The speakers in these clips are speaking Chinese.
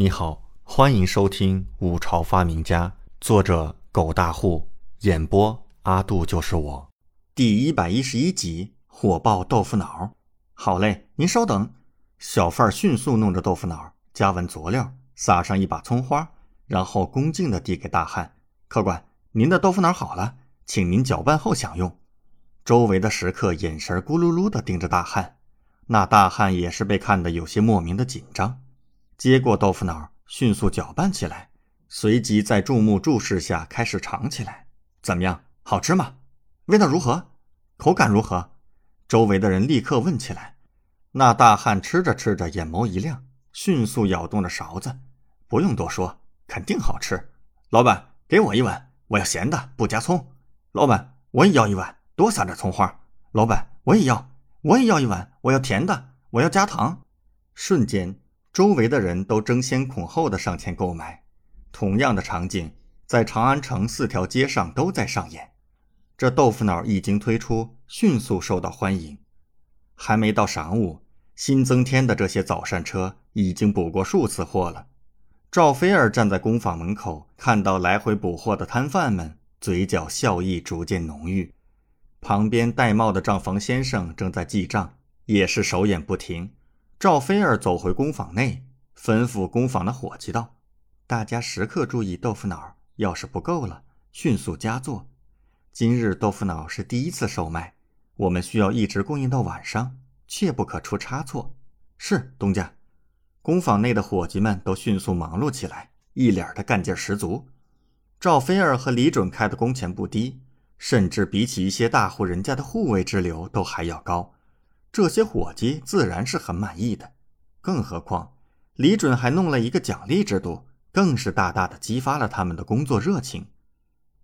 你好，欢迎收听《五朝发明家》，作者狗大户，演播阿杜就是我，第一百一十一集火爆豆腐脑。好嘞，您稍等。小贩迅速弄着豆腐脑，加完佐料，撒上一把葱花，然后恭敬地递给大汉：“客官，您的豆腐脑好了，请您搅拌后享用。”周围的食客眼神咕噜噜地盯着大汉，那大汉也是被看得有些莫名的紧张。接过豆腐脑，迅速搅拌起来，随即在注目注视下开始尝起来。怎么样，好吃吗？味道如何？口感如何？周围的人立刻问起来。那大汉吃着吃着，眼眸一亮，迅速咬动着勺子。不用多说，肯定好吃。老板，给我一碗，我要咸的，不加葱。老板，我也要一碗，多撒点葱花。老板，我也要，我也要一碗，我要甜的，我要加糖。瞬间。周围的人都争先恐后的上前购买，同样的场景在长安城四条街上都在上演。这豆腐脑一经推出，迅速受到欢迎。还没到晌午，新增添的这些早膳车已经补过数次货了。赵菲儿站在工坊门口，看到来回补货的摊贩们，嘴角笑意逐渐浓郁。旁边戴帽的账房先生正在记账，也是手眼不停。赵菲儿走回工坊内，吩咐工坊的伙计道：“大家时刻注意豆腐脑，要是不够了，迅速加做。今日豆腐脑是第一次售卖，我们需要一直供应到晚上，切不可出差错。”是东家。工坊内的伙计们都迅速忙碌起来，一脸的干劲十足。赵菲儿和李准开的工钱不低，甚至比起一些大户人家的护卫之流都还要高。这些伙计自然是很满意的，更何况李准还弄了一个奖励制度，更是大大的激发了他们的工作热情。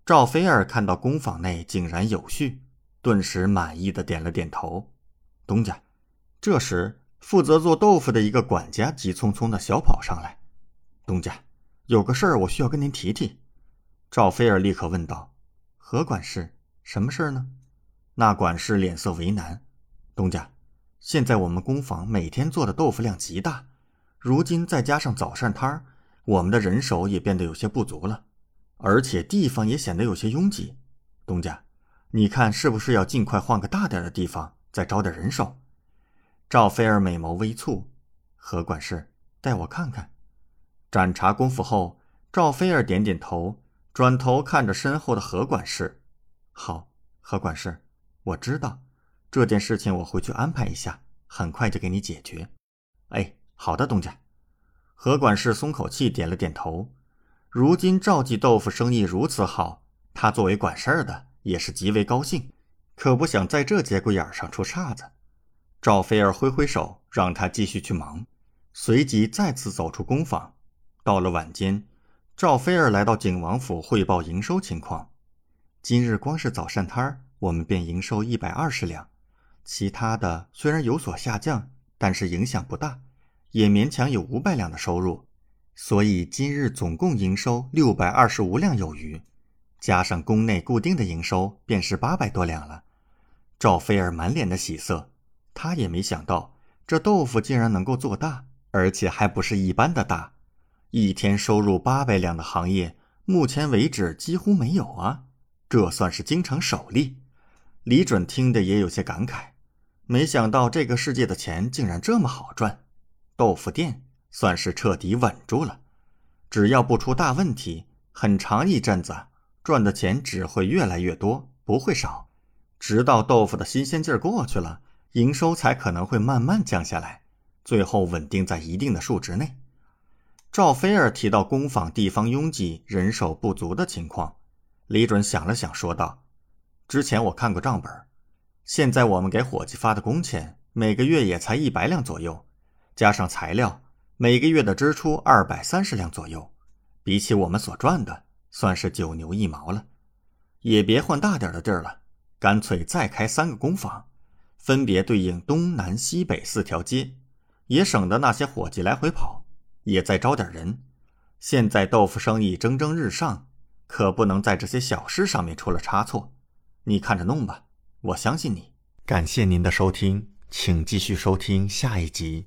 赵菲儿看到工坊内井然有序，顿时满意的点了点头。东家，这时负责做豆腐的一个管家急匆匆的小跑上来：“东家，有个事儿我需要跟您提提。”赵菲儿立刻问道：“何管事？什么事儿呢？”那管事脸色为难：“东家。”现在我们工坊每天做的豆腐量极大，如今再加上早膳摊儿，我们的人手也变得有些不足了，而且地方也显得有些拥挤。东家，你看是不是要尽快换个大点的地方，再招点人手？赵菲儿美眸微蹙，何管事，带我看看。盏茶功夫后，赵菲儿点点头，转头看着身后的何管事：“好，何管事，我知道。”这件事情我回去安排一下，很快就给你解决。哎，好的，东家。何管事松口气，点了点头。如今赵记豆腐生意如此好，他作为管事儿的也是极为高兴，可不想在这节骨眼上出岔子。赵菲儿挥挥手，让他继续去忙，随即再次走出工坊。到了晚间，赵菲儿来到景王府汇报营收情况。今日光是早膳摊儿，我们便营收一百二十两。其他的虽然有所下降，但是影响不大，也勉强有五百两的收入，所以今日总共营收六百二十五两有余，加上宫内固定的营收，便是八百多两了。赵菲儿满脸的喜色，她也没想到这豆腐竟然能够做大，而且还不是一般的大，一天收入八百两的行业，目前为止几乎没有啊，这算是京城首例。李准听得也有些感慨。没想到这个世界的钱竟然这么好赚，豆腐店算是彻底稳住了。只要不出大问题，很长一阵子赚的钱只会越来越多，不会少。直到豆腐的新鲜劲儿过去了，营收才可能会慢慢降下来，最后稳定在一定的数值内。赵菲儿提到工坊地方拥挤、人手不足的情况，李准想了想，说道：“之前我看过账本。”现在我们给伙计发的工钱，每个月也才一百两左右，加上材料，每个月的支出二百三十两左右，比起我们所赚的，算是九牛一毛了。也别换大点的地儿了，干脆再开三个工坊，分别对应东南西北四条街，也省得那些伙计来回跑。也再招点人。现在豆腐生意蒸蒸日上，可不能在这些小事上面出了差错。你看着弄吧。我相信你。感谢您的收听，请继续收听下一集。